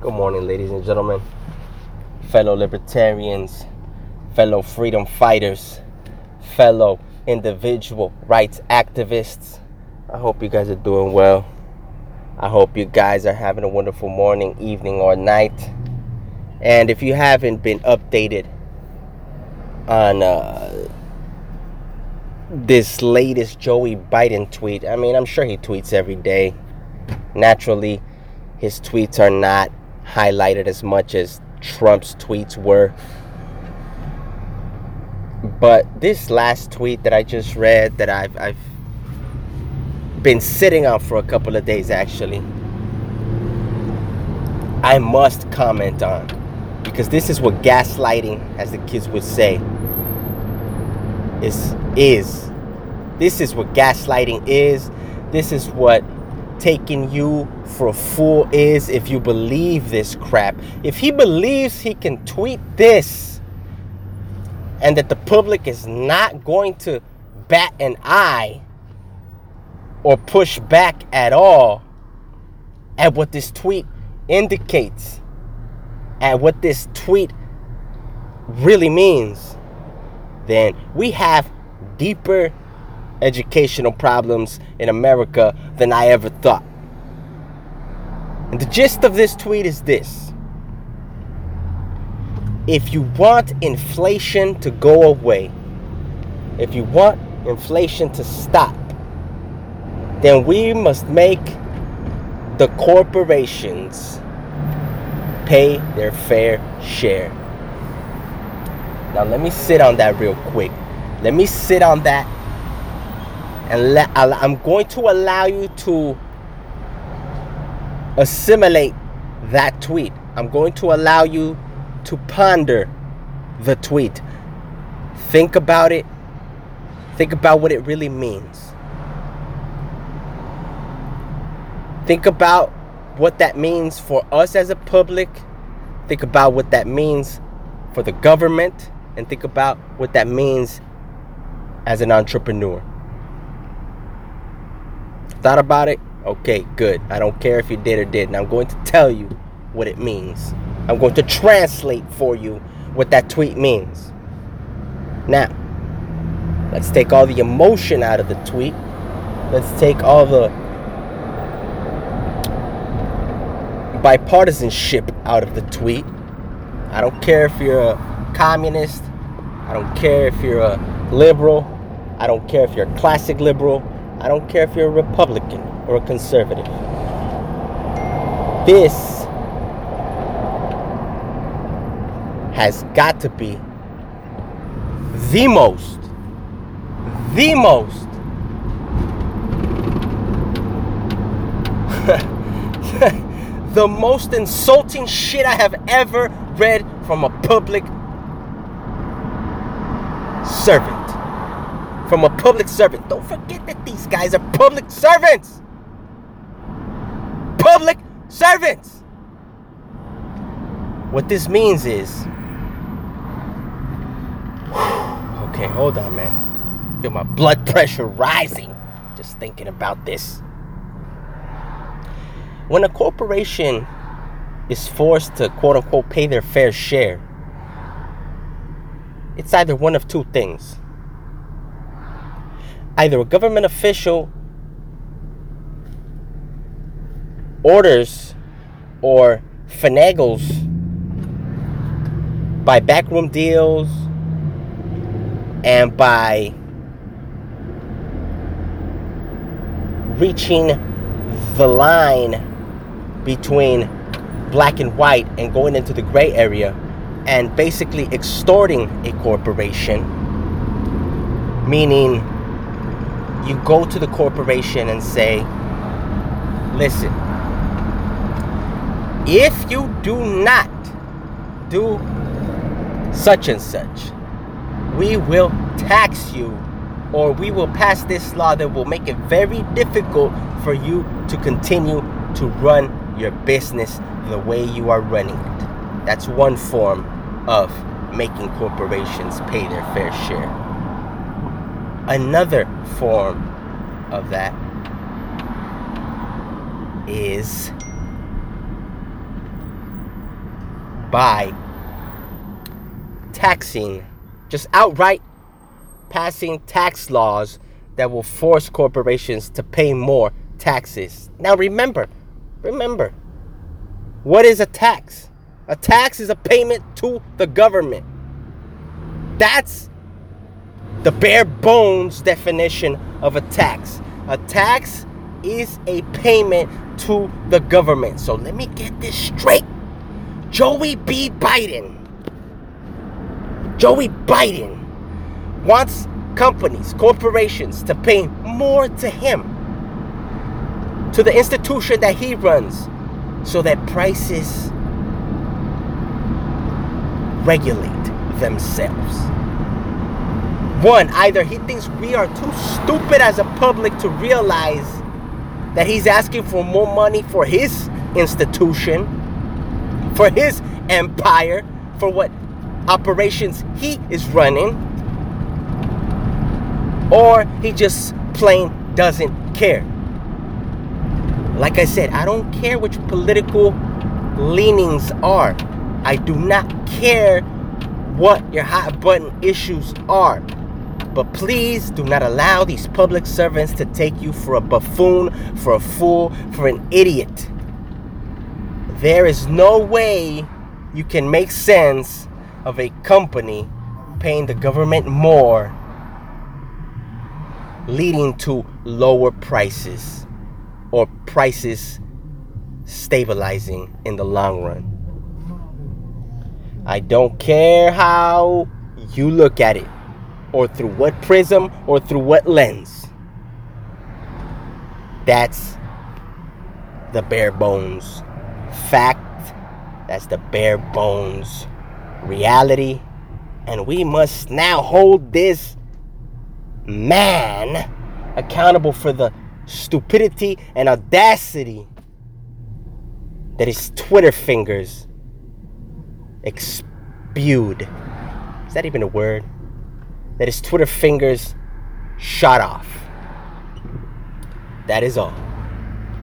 Good morning, ladies and gentlemen, fellow libertarians, fellow freedom fighters, fellow individual rights activists. I hope you guys are doing well. I hope you guys are having a wonderful morning, evening, or night. And if you haven't been updated on uh, this latest Joey Biden tweet, I mean, I'm sure he tweets every day. Naturally, his tweets are not highlighted as much as Trump's tweets were. But this last tweet that I just read, that I've, I've been sitting on for a couple of days actually, I must comment on because this is what gaslighting, as the kids would say, is is. This is what gaslighting is. This is what taking you for a fool is if you believe this crap. If he believes he can tweet this and that the public is not going to bat an eye or push back at all at what this tweet indicates, at what this tweet really means, then we have deeper educational problems in America than I ever thought. And the gist of this tweet is this if you want inflation to go away, if you want inflation to stop, then we must make the corporations pay their fair share. Now, let me sit on that real quick. Let me sit on that and let, I'm going to allow you to assimilate that tweet. I'm going to allow you to ponder the tweet. Think about it. Think about what it really means. Think about what that means for us as a public. Think about what that means for the government. And think about what that means as an entrepreneur. Thought about it? Okay, good. I don't care if you did or didn't. I'm going to tell you what it means. I'm going to translate for you what that tweet means. Now, let's take all the emotion out of the tweet. Let's take all the bipartisanship out of the tweet. I don't care if you're a communist. I don't care if you're a liberal. I don't care if you're a classic liberal. I don't care if you're a Republican or a conservative. This has got to be the most, the most the most insulting shit I have ever read from a public servant from a public servant. Don't forget that these guys are public servants. Public servants. What this means is. okay, hold on, man. Feel my blood pressure rising just thinking about this. When a corporation is forced to quote unquote pay their fair share, it's either one of two things either a government official orders or finagles by backroom deals and by reaching the line between black and white and going into the gray area and basically extorting a corporation, meaning you go to the corporation and say, listen, if you do not do such and such, we will tax you or we will pass this law that will make it very difficult for you to continue to run your business the way you are running it. That's one form of making corporations pay their fair share. Another form of that is by taxing, just outright passing tax laws that will force corporations to pay more taxes. Now remember, remember, what is a tax? A tax is a payment to the government. That's the bare bones definition of a tax. A tax is a payment to the government. So let me get this straight. Joey B. Biden. Joey Biden wants companies, corporations to pay more to him, to the institution that he runs, so that prices regulate themselves. One, either he thinks we are too stupid as a public to realize that he's asking for more money for his institution, for his empire, for what operations he is running, or he just plain doesn't care. Like I said, I don't care which political leanings are. I do not care what your hot button issues are. But please do not allow these public servants to take you for a buffoon, for a fool, for an idiot. There is no way you can make sense of a company paying the government more, leading to lower prices or prices stabilizing in the long run. I don't care how you look at it, or through what prism, or through what lens. That's the bare bones fact. That's the bare bones reality. And we must now hold this man accountable for the stupidity and audacity that his Twitter fingers expude. Is that even a word? That his Twitter fingers shot off. That is all.